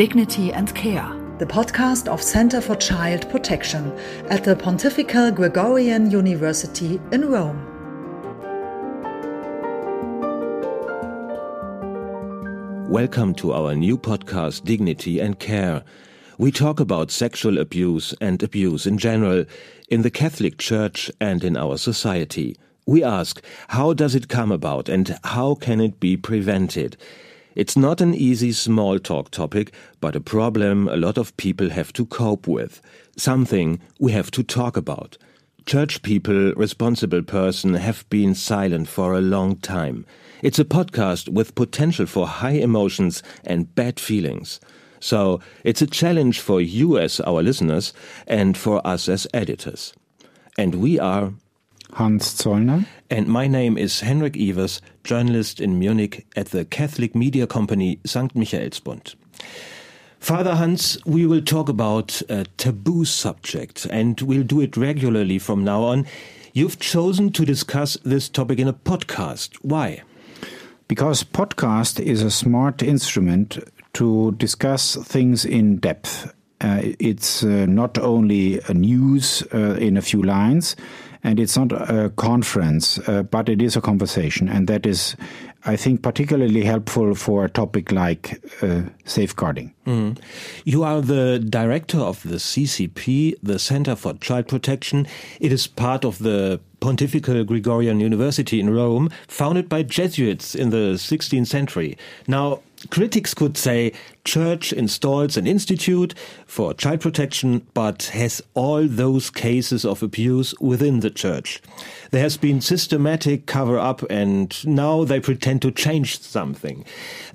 Dignity and Care, the podcast of Center for Child Protection at the Pontifical Gregorian University in Rome. Welcome to our new podcast, Dignity and Care. We talk about sexual abuse and abuse in general in the Catholic Church and in our society. We ask, how does it come about and how can it be prevented? It's not an easy small talk topic, but a problem a lot of people have to cope with. Something we have to talk about. Church people, responsible person have been silent for a long time. It's a podcast with potential for high emotions and bad feelings. So it's a challenge for you as our listeners and for us as editors. And we are Hans Zollner. And my name is Henrik Evers, journalist in Munich at the Catholic media company St. Michaelsbund. Father Hans, we will talk about a taboo subject and we'll do it regularly from now on. You've chosen to discuss this topic in a podcast. Why? Because podcast is a smart instrument to discuss things in depth. Uh, it's uh, not only a news uh, in a few lines, and it's not a conference, uh, but it is a conversation, and that is, I think, particularly helpful for a topic like uh, safeguarding. Mm. You are the director of the CCP, the Center for Child Protection. It is part of the Pontifical Gregorian University in Rome, founded by Jesuits in the 16th century. Now, critics could say church installs an institute for child protection but has all those cases of abuse within the church. There has been systematic cover up and now they pretend to change something.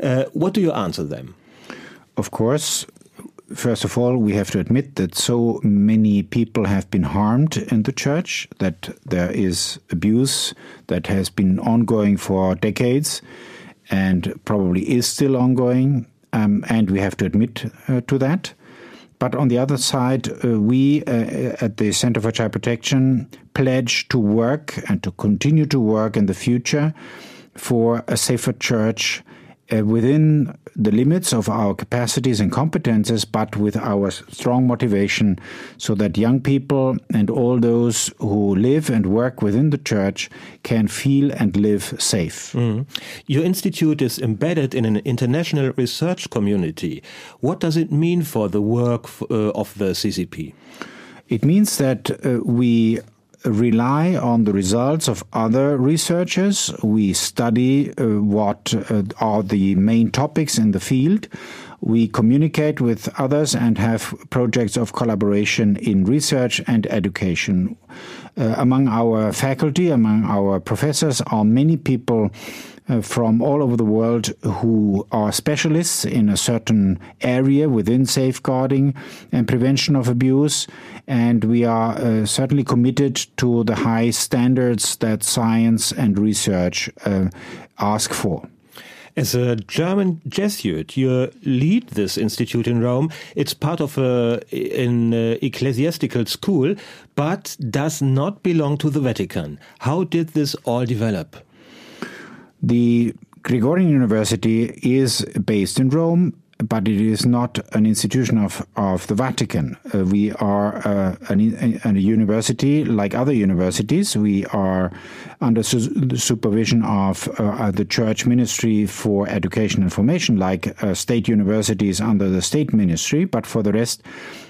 Uh, what do you answer them? Of course, first of all, we have to admit that so many people have been harmed in the church, that there is abuse that has been ongoing for decades and probably is still ongoing, um, and we have to admit uh, to that. But on the other side, uh, we uh, at the Center for Child Protection pledge to work and to continue to work in the future for a safer church uh, within the limits of our capacities and competences, but with our strong motivation, so that young people and all those who live and work within the church can feel and live safe. Mm. Your institute is embedded in an international research community. What does it mean for the work uh, of the CCP? It means that uh, we rely on the results of other researchers. We study uh, what uh, are the main topics in the field. We communicate with others and have projects of collaboration in research and education. Uh, among our faculty, among our professors, are many people uh, from all over the world who are specialists in a certain area within safeguarding and prevention of abuse. And we are uh, certainly committed to the high standards that science and research uh, ask for. As a German Jesuit, you lead this institute in Rome. It's part of a, an uh, ecclesiastical school, but does not belong to the Vatican. How did this all develop? The Gregorian University is based in Rome, but it is not an institution of, of the Vatican. Uh, we are uh, an, a, university like other universities. We are under su the supervision of uh, the Church Ministry for Education and Formation, like uh, state universities under the state ministry. But for the rest,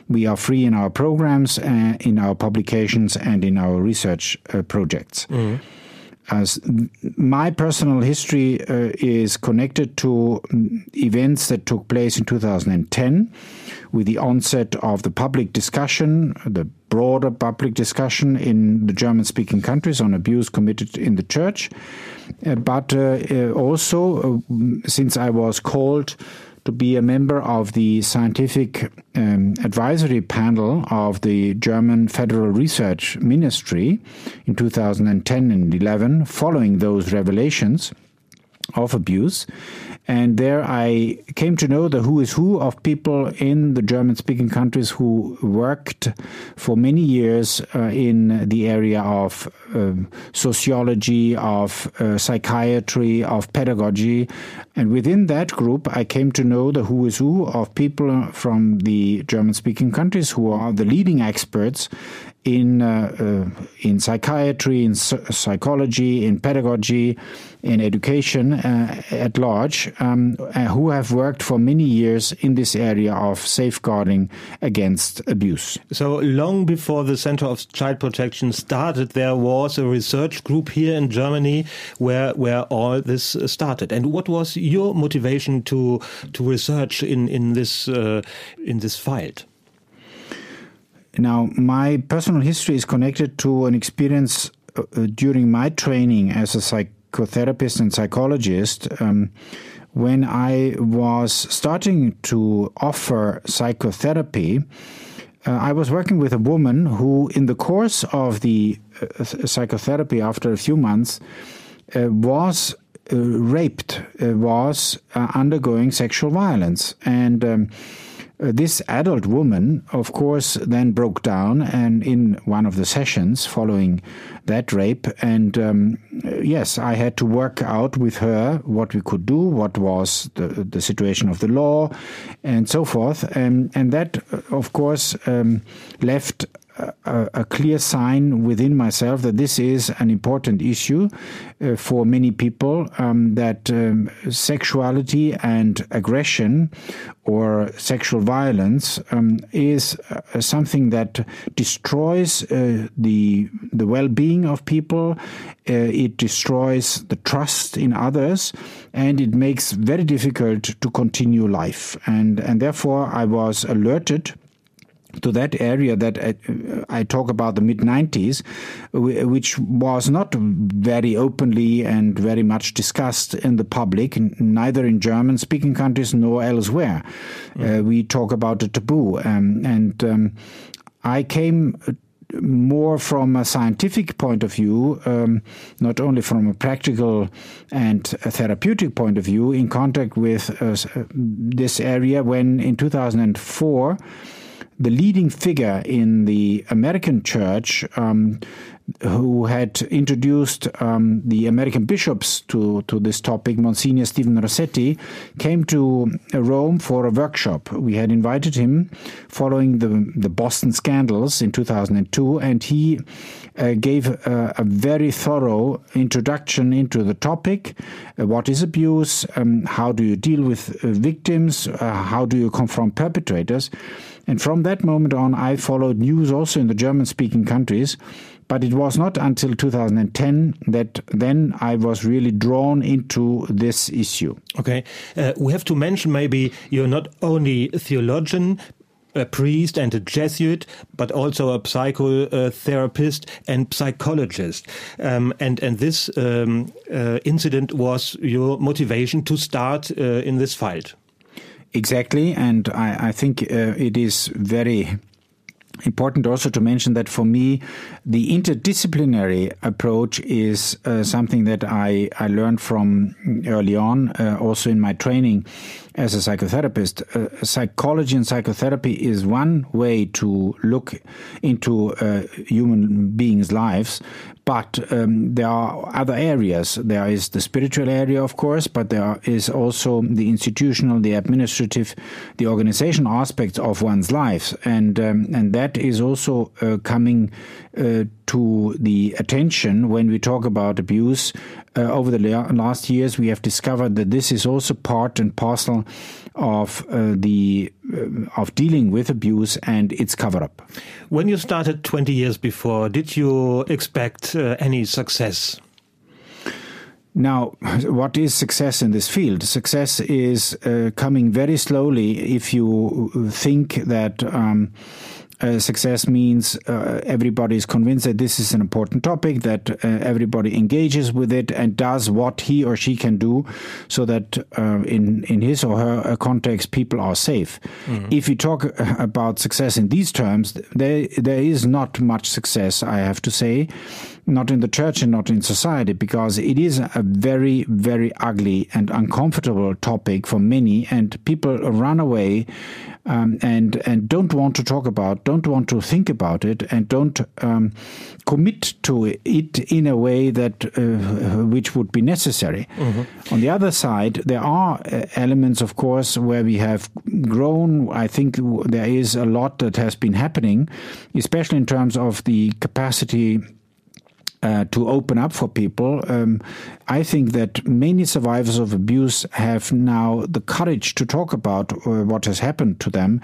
we are free in our programs, uh, in our publications, and in our research uh, projects. Mm -hmm as my personal history uh, is connected to mm, events that took place in 2010 with the onset of the public discussion, the broader public discussion in the German speaking countries on abuse committed in the church. Uh, but uh, uh also, uh, since I was called to be a member of the scientific um, advisory panel of the German Federal Research Ministry in 2010 and 11, following those revelations. Of abuse. And there I came to know the who is who of people in the German speaking countries who worked for many years uh, in the area of uh, sociology, of uh, psychiatry, of pedagogy. And within that group, I came to know the who is who of people from the German speaking countries who are the leading experts in uh, uh, in psychiatry, in psychology, in pedagogy, in education uh, at large, um, uh, who have worked for many years in this area of safeguarding against abuse. So long before the Center of Child Protection started, there was a research group here in Germany where where all this started. And what was your motivation to to research in in this uh, in this field? Now, my personal history is connected to an experience uh, uh, during my training as a psychotherapist and psychologist. Um, when I was starting to offer psychotherapy, uh, I was working with a woman who, in the course of the uh, psychotherapy after a few months, uh, was uh, raped, was undergoing sexual violence. And um, uh, this adult woman, of course, then broke down and in one of the sessions following that rape. And um, yes, I had to work out with her what we could do, what was the, the situation of the law, and so forth. And, and that, uh, of course, um, left a, a, clear sign within myself that this is an important issue uh, for many people, um, that um, sexuality and aggression or sexual violence um, is uh, something that destroys uh, the the well-being of people. Uh, it destroys the trust in others, and it makes very difficult to continue life. And and therefore, I was alerted to that area that I, uh, I talk about the mid 90s, which was not very openly and very much discussed in the public, neither in German speaking countries nor elsewhere. Mm. Uh, we talk about a taboo. Um, and um, I came more from a scientific point of view, um, not only from a practical and a therapeutic point of view, in contact with uh, this area when in 2004 the leading figure in the American church um, who had introduced um, the American bishops to, to this topic, Monsignor Stephen Rossetti, came to Rome for a workshop. We had invited him following the, the Boston scandals in 2002, and he uh, gave a, very thorough introduction into the topic uh, what is abuse, um, how do you deal with uh, victims, uh, how do you confront perpetrators. And from that moment on, I followed news also in the German speaking countries. But it was not until 2010 that then I was really drawn into this issue. Okay. Uh, we have to mention maybe you're not only a theologian, a priest and a Jesuit, but also a psychotherapist and psychologist. Um, and and this um, uh, incident was your motivation to start uh, in this field. Exactly, and I, I think uh, it is very important also to mention that for me, the interdisciplinary approach is uh, something that I, I learned from early on, uh, also in my training as a psychotherapist. Uh, psychology and psychotherapy is one way to look into uh, human beings' lives, but um, there are other areas. There is the spiritual area, of course, but there is also the institutional, the administrative, the organization aspects of one's life, and um, and that is also uh, coming uh, to the attention when we talk about abuse. Uh, over the last years, we have discovered that this is also part and parcel of uh, the uh, of dealing with abuse and its cover up. When you started 20 years before, did you expect uh, any success? Now, what is success in this field? Success is uh, coming very slowly if you think that. Um, Uh, success means uh, everybody is convinced that this is an important topic, that uh, everybody engages with it and does what he or she can do so that uh, in, in his or her uh, context people are safe. Mm-hmm. If we talk about success in these terms, there, there is not much success, I have to say not in the church and not in society, because it is a very, very ugly and uncomfortable topic for many, and people run away um, and and don't want to talk about, don't want to think about it, and don't um, commit to it in a way that uh, which would be necessary. Mm-hmm. On the other side, there are uh, elements, of course, where we have grown. I think there is a lot that has been happening, especially in terms of the capacity uh, to open up for people. Um, I think that many survivors of abuse have now the courage to talk about uh, what has happened to them,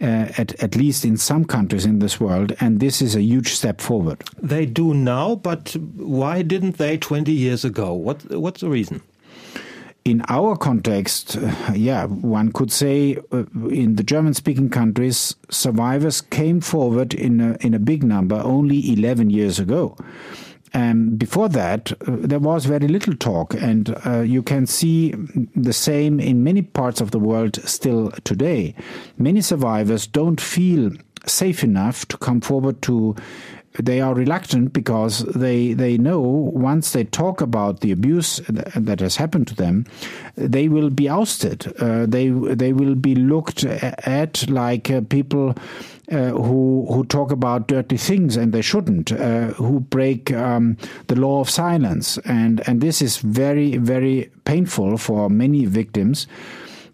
uh, at, at least in some countries in this world, and this is a huge step forward. They do now, but why didn't they 20 years ago? What, what's the reason? in our context, uh, yeah, one could say uh, in the German speaking countries, survivors came forward in a, in a big number only 11 years ago. And before that, uh, there was very little talk, and uh, you can see the same in many parts of the world still today. Many survivors don't feel safe enough to come forward to they are reluctant because they they know once they talk about the abuse that has happened to them, they will be ousted. Uh, they they will be looked at like uh, people. Uh, who who talk about dirty things and they shouldn't, uh, who break um, the law of silence, and and this is very very painful for many victims.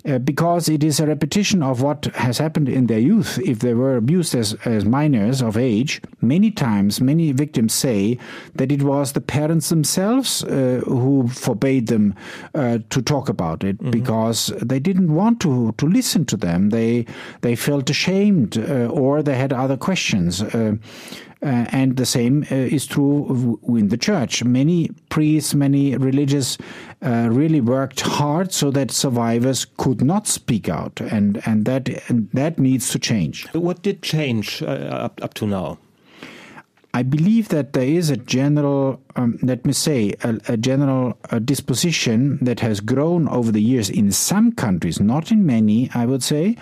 Uh, because it is a repetition of what has happened in their youth. If they were abused as, as minors of age, many times, many victims say that it was the parents themselves uh, who forbade them uh, to talk about it mm-hmm. because they didn't want to, to listen to them. They, they felt ashamed uh, or they had other questions. Uh, uh, and the same uh, is true in the church. Many priests, many religious uh, really worked hard so that survivors could not speak out, and, and, that, and that needs to change. What did change up, up to now? I believe that there is a general, um, let me say, a, a general uh, disposition that has grown over the years in some countries, not in many, I would say,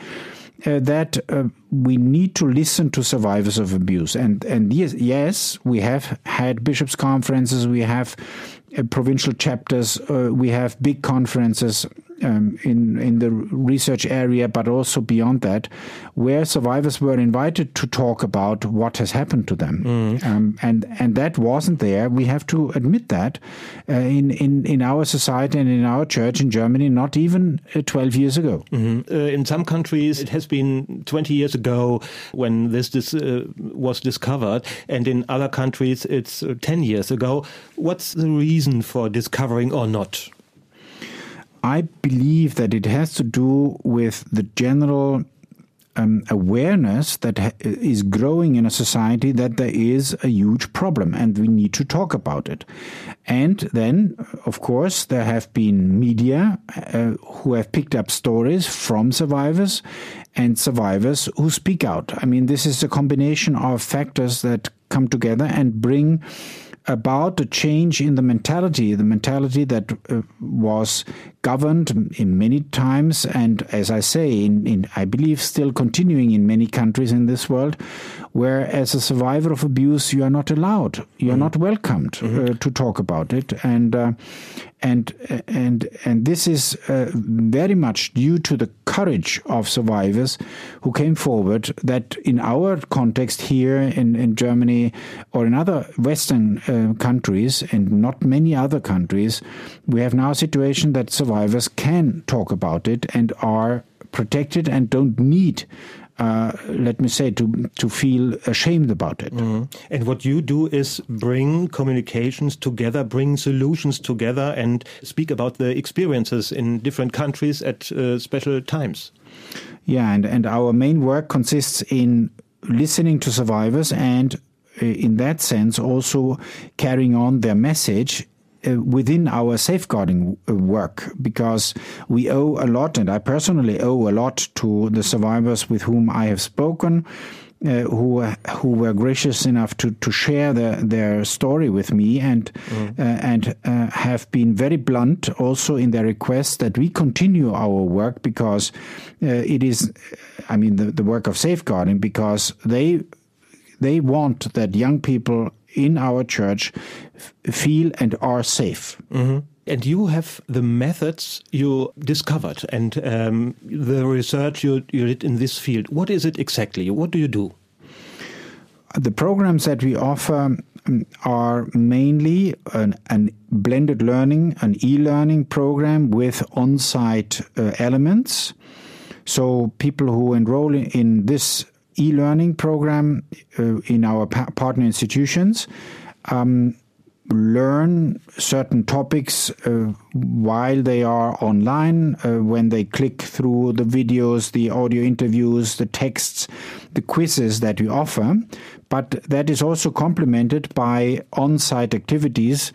uh, that uh, we need to listen to survivors of abuse. And and yes, yes, we have had bishops' conferences, we have uh, provincial chapters, uh, we have big conferences um, in in the research area, but also beyond that, where survivors were invited to talk about what has happened to them, mm. um, and and that wasn't there. We have to admit that uh, in in in our society and in our church in Germany, not even uh, twelve years ago. Mm-hmm. Uh, in some countries, it has been twenty years ago when this, this uh, was discovered, and in other countries, it's uh, ten years ago. What's the reason for discovering or not? I believe that it has to do with the general um, awareness that ha- is growing in a society that there is a huge problem and we need to talk about it. And then, of course, there have been media uh, who have picked up stories from survivors and survivors who speak out. I mean, this is a combination of factors that come together and bring about a change in the mentality, the mentality that uh, was governed in many times, and as I say, in, in, I believe still continuing in many countries in this world, where as a survivor of abuse you are not allowed, you are mm-hmm. not welcomed mm-hmm. uh, to talk about it, and uh, and and and this is uh, very much due to the courage of survivors who came forward. That in our context here in in Germany or in other Western uh, countries and not many other countries, we have now a situation that survivors can talk about it and are protected and don't need uh, let me say, to to feel ashamed about it. Mm. And what you do is bring communications together, bring solutions together, and speak about the experiences in different countries at uh, special times. Yeah, and and our main work consists in listening to survivors and uh, in that sense also carrying on their message within our safeguarding uh, work because we owe a lot, and I personally owe a lot to the survivors with whom I have spoken. uh, who who were gracious enough to, to share their, their story with me and mm. uh, and uh, have been very blunt also in their request that we continue our work because uh, it is I mean the, the work of safeguarding because they they want that young people in our church feel and are safe. Mm-hmm. And you have the methods you discovered and um, the research you, you did in this field. What is it exactly? What do you do? The programs that we offer um, are mainly an, an blended learning, an e learning program with on site uh, elements. So people who enroll in this e learning program uh, in our pa- partner institutions um, learn certain topics uh, while they are online, uh, when they click through the videos, the audio interviews, the texts, the quizzes that we offer. But that is also complemented by on site activities.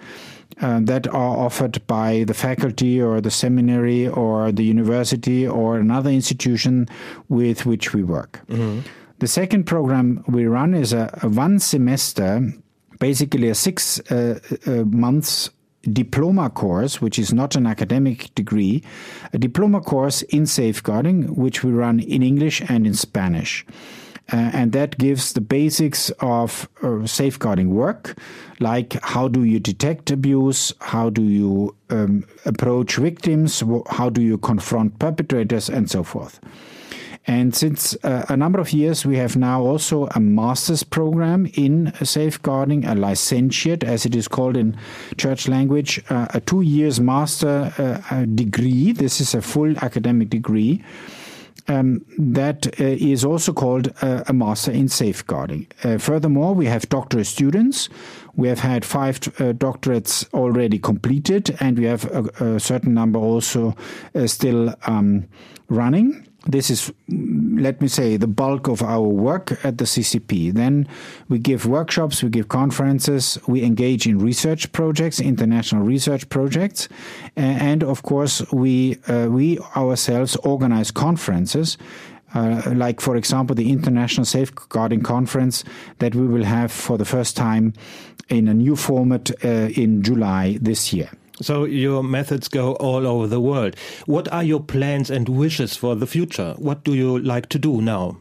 Uh, that are offered by the faculty or the seminary or the university or another institution with which we work. Mm-hmm. The second program we run is a, a one semester basically a six uh, uh, months diploma course, which is not an academic degree, a diploma course in safeguarding, which we run in English and in Spanish. Uh, and that gives the basics of uh, safeguarding work, like how do you detect abuse, how do you um, approach victims, how do you confront perpetrators, and so forth. And since uh, a number of years, we have now also a master's program in safeguarding, a licentiate, as it is called in church language, uh, a two years master uh, degree. This is a full academic degree. Um, that uh, is also called uh, a master in safeguarding. Uh, furthermore, we have doctorate students. We have had five doctorates already completed, and we have a, a certain number also still um, running. This is, let me say, the bulk of our work at the CCP. Then we give workshops, we give conferences, we engage in research projects, international research projects, and of course we uh, we ourselves organize conferences. Uh, like, for example, the International Safeguarding Conference that we will have for the first time in a new format uh, in July this year. So your methods go all over the world. What are your plans and wishes for the future? What do you like to do now?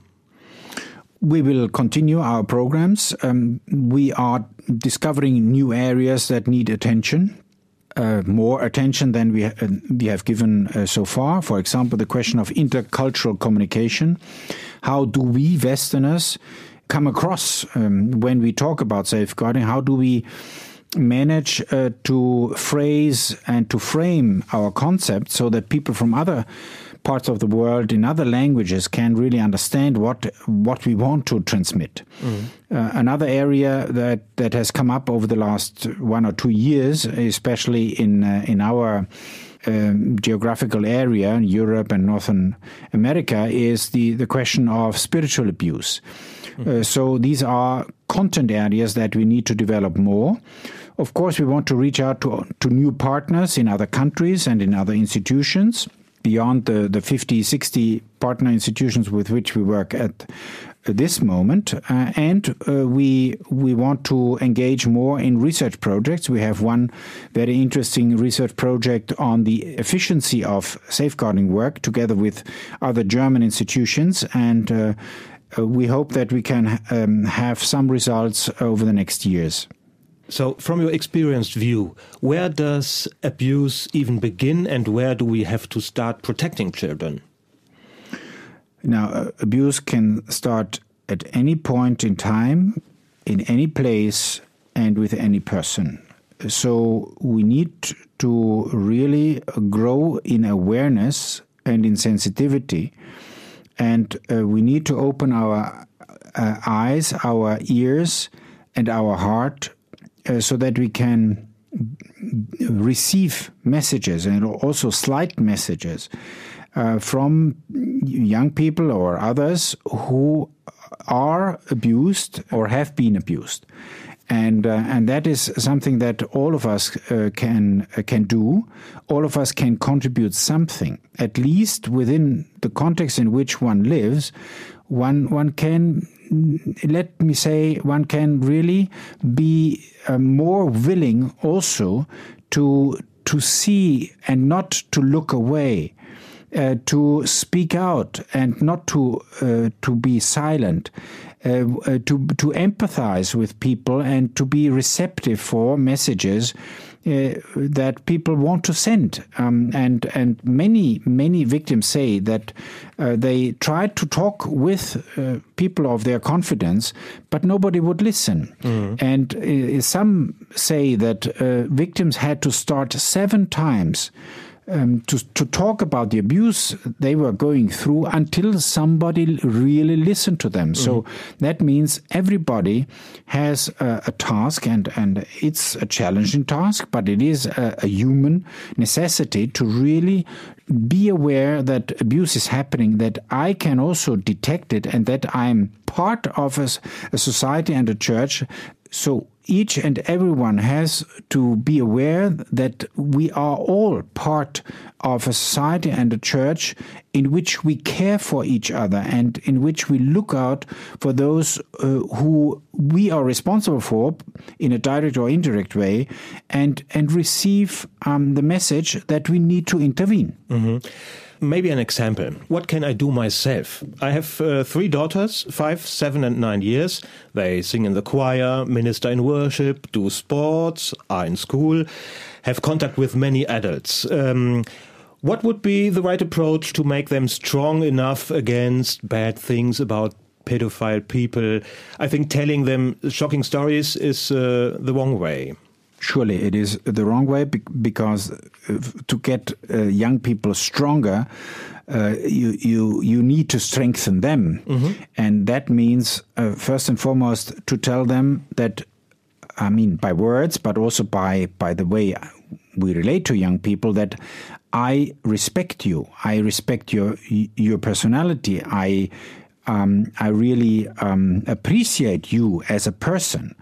We will continue our programs. Um, we are discovering new areas that need attention. Uh, more attention than we, ha- uh, we have given uh, so far. For example, the question of intercultural communication. How do we Westerners come across um, when we talk about safeguarding? How do we manage uh, to phrase and to frame our concept so that people from other parts of the world in other languages can really understand what what we want to transmit. Mm. Uh, another area that that has come up over the last one or two years, especially in uh, in our um, geographical area, in Europe and Northern America, is the, the question of spiritual abuse. Mm. Uh, so these are content areas that we need to develop more. Of course, we want to reach out to, to new partners in other countries and in other institutions beyond the, the 50, 60 partner institutions with which we work at this moment. Uh, and uh, we, we want to engage more in research projects. We have one very interesting research project on the efficiency of safeguarding work together with other German institutions. And uh, uh we hope that we can um, have some results over the next years. So, from your experienced view, where does abuse even begin and where do we have to start protecting children? Now, uh, abuse can start at any point in time, in any place, and with any person. So, we need to really grow in awareness and in sensitivity. And uh, we need to open our uh, eyes, our ears, and our heart uh, so that we can receive messages and also slight messages uh, from young people or others who are abused or have been abused. And, uh, and that is something that all of us uh, can uh, can do. All of us can contribute something, at least within the context in which one lives. One one can let me say, one can really be uh, more willing also to to see and not to look away, uh, to speak out and not to uh, to be silent, uh, uh to to empathize with people and to be receptive for messages that people want to send. Um, and and many many victims say that uh, they tried to talk with uh, people of their confidence, but nobody would listen. Mm. And uh, some say that uh, victims had to start seven times um, to, to talk about the abuse they were going through until somebody really listened to them. Mm-hmm. So that means everybody has a, a, task, and, and it's a challenging task, but it is a, a human necessity to really be aware that abuse is happening, that I can also detect it, and that I'm part of a, a society and a church. So each and everyone has to be aware that we are all part of a society and a church in which we care for each other and in which we look out for those uh, who we are responsible for in a direct or indirect way and and receive um, the message that we need to intervene. Mm-hmm maybe an example. What can I do myself? I have uh, three daughters, five, seven, and nine years. They sing in the choir, minister in worship, do sports, are in school, have contact with many adults. Um, what would be the right approach to make them strong enough against bad things about pedophile people? I think telling them shocking stories is uh, the wrong way surely it is the wrong way because uh, to get uh, young people stronger, uh, you you you need to strengthen them, mm-hmm. and that means uh, first and foremost to tell them that, I mean, by words, but also by by the way we relate to young people that I respect you, I respect your your personality, I. Um, I really um, appreciate you as a person.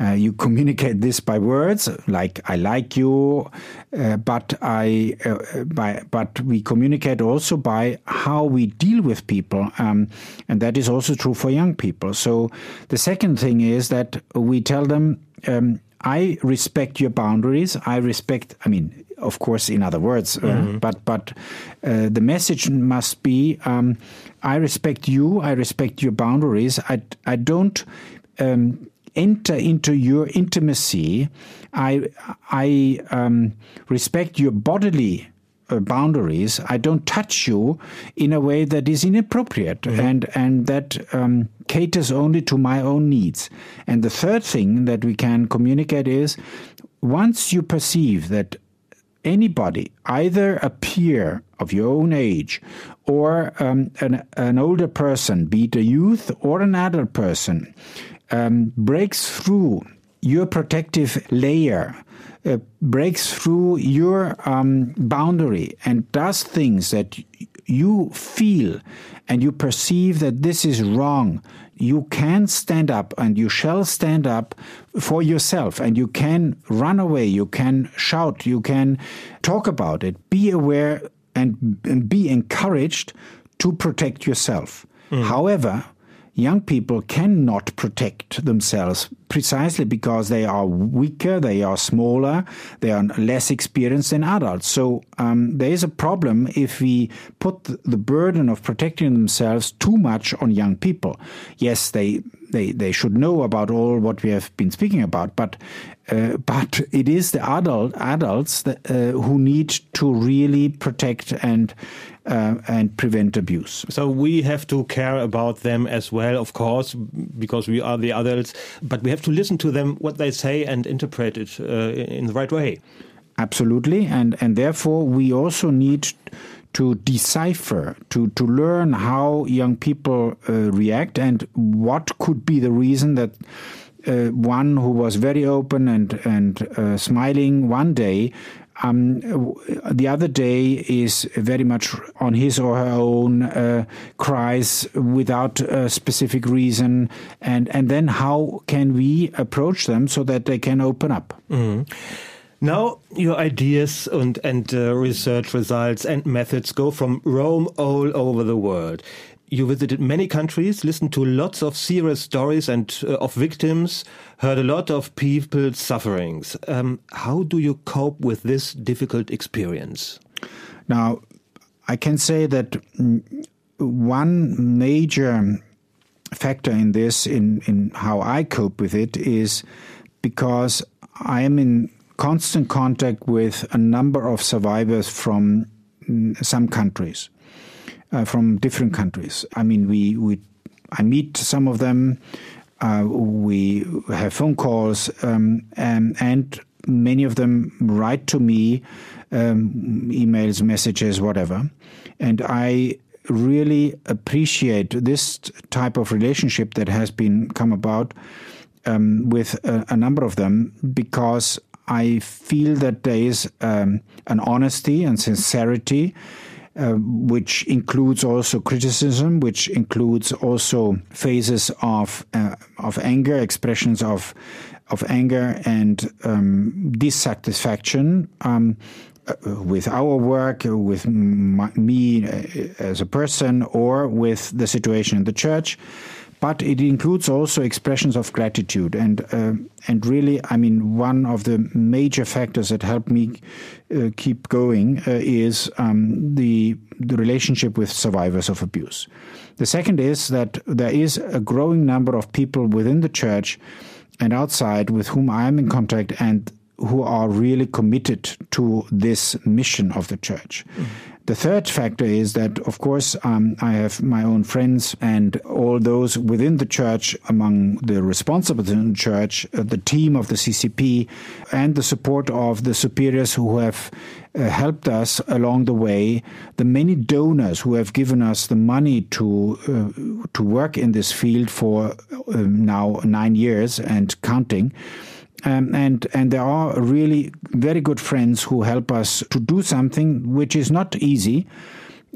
Uh, you communicate this by words, like "I like you," uh, but I, uh, by, but we communicate also by how we deal with people, um, and that is also true for young people. So the second thing is that we tell them. Um, I respect your boundaries. I respect. I mean, of course, in other words, uh, mm-hmm. but but uh, the message must be: um, I respect you. I respect your boundaries. I I don't um, enter into your intimacy. I I um, respect your bodily uh, boundaries. I don't touch you in a way that is inappropriate mm-hmm. and and that um, caters only to my own needs. And the third thing that we can communicate is once you perceive that anybody, either a peer of your own age or um, an, an older person, be it a youth or an adult person, um, breaks through your protective layer, uh, breaks through your um, boundary, and does things that you feel and you perceive that this is wrong, you can stand up and you shall stand up for yourself and you can run away, you can shout, you can talk about it. Be aware and, and be encouraged to protect yourself. Mm. However, young people cannot protect themselves precisely because they are weaker, they are smaller, they are less experienced than adults. So um, there is a problem if we put the burden of protecting themselves too much on young people. Yes, they they, they should know about all what we have been speaking about, but uh, but it is the adult adults that, uh, who need to really protect and uh, and prevent abuse. So we have to care about them as well, of course, because we are the adults. But we have to listen to them what they say and interpret it uh, in the right way. Absolutely, and and therefore we also need to decipher, to, to learn how young people uh, react and what could be the reason that uh, one who was very open and, and uh, smiling one day um, the other day is very much on his or her own, uh, cries without a specific reason, and and then how can we approach them so that they can open up? Mm. Now, your ideas and, and uh, research results and methods go from Rome all over the world. You visited many countries, listened to lots of serious stories and uh, of victims, heard a lot of people's sufferings. Um, how do you cope with this difficult experience? Now, I can say that mm, one major factor in this, in, in how I cope with it, is because I am in constant contact with a number of survivors from mm, some countries, uh, from different countries. I mean, we, we I meet some of them. Uh, we have phone calls, um, and, and, many of them write to me, um, emails, messages, whatever. And I really appreciate this type of relationship that has been come about um, with a, a, number of them because I feel that there is um, an honesty and sincerity. Uh, which includes also criticism, which includes also phases of uh, of anger, expressions of of anger and um, dissatisfaction um, uh, with our work, with my, me as a person, or with the situation in the church but it includes also expressions of gratitude and uh, and really I mean one of the major factors that helped me uh, keep going uh, is um, the the relationship with survivors of abuse. The second is that there is a growing number of people within the church and outside with whom I am in contact and who are really committed to this mission of the church. Mm. The third factor is that, of course, um, I have my own friends and all those within the church, among the responsible in the church, uh, the team of the CCP, and the support of the superiors who have uh, helped us along the way, the many donors who have given us the money to uh, to work in this field for uh, now nine years and counting. Um, and and there are really very good friends who help us to do something which is not easy,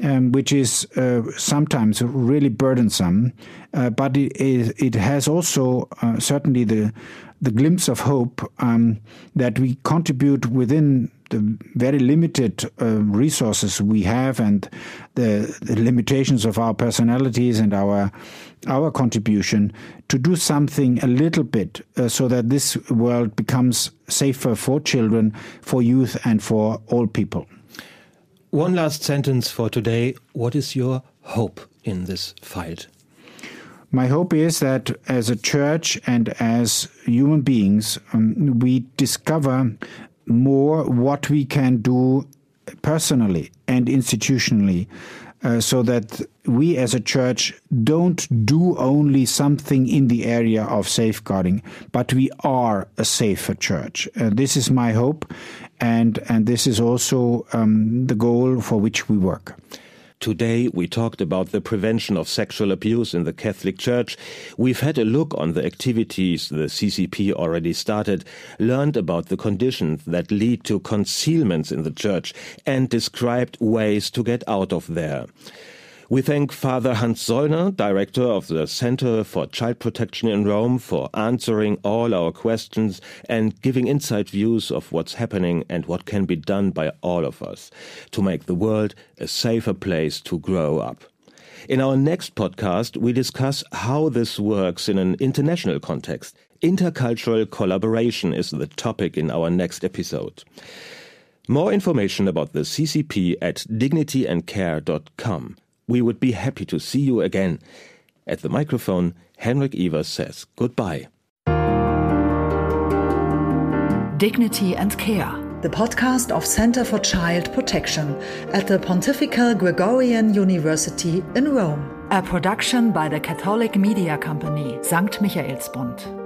um, which is uh, sometimes really burdensome, uh, but it, it has also uh, certainly the the glimpse of hope um, that we contribute within the very limited uh, resources we have and the, the, limitations of our personalities and our our contribution to do something a little bit uh, so that this world becomes safer for children, for youth, and for all people. One last sentence for today. What is your hope in this fight? My hope is that as a church and as human beings, um, we discover more what we can do personally and institutionally uh, so that we as a church don't do only something in the area of safeguarding, but we are a safer church. Uh, this is my hope, and, and this is also um, the goal for which we work. Today we talked about the prevention of sexual abuse in the Catholic Church. We've had a look on the activities the CCP already started, learned about the conditions that lead to concealments in the Church, and described ways to get out of there. We thank Father Hans Zollner, Director of the Center for Child Protection in Rome, for answering all our questions and giving inside views of what's happening and what can be done by all of us to make the world a safer place to grow up. In our next podcast, we discuss how this works in an international context. Intercultural collaboration is the topic in our next episode. More information about the CCP at dignityandcare.com. We would be happy to see you again. At the microphone, Henrik Evers says goodbye. Dignity and Care, the podcast of Center for Child Protection at the Pontifical Gregorian University in Rome. A production by the Catholic Media Company, St. Michaelsbund.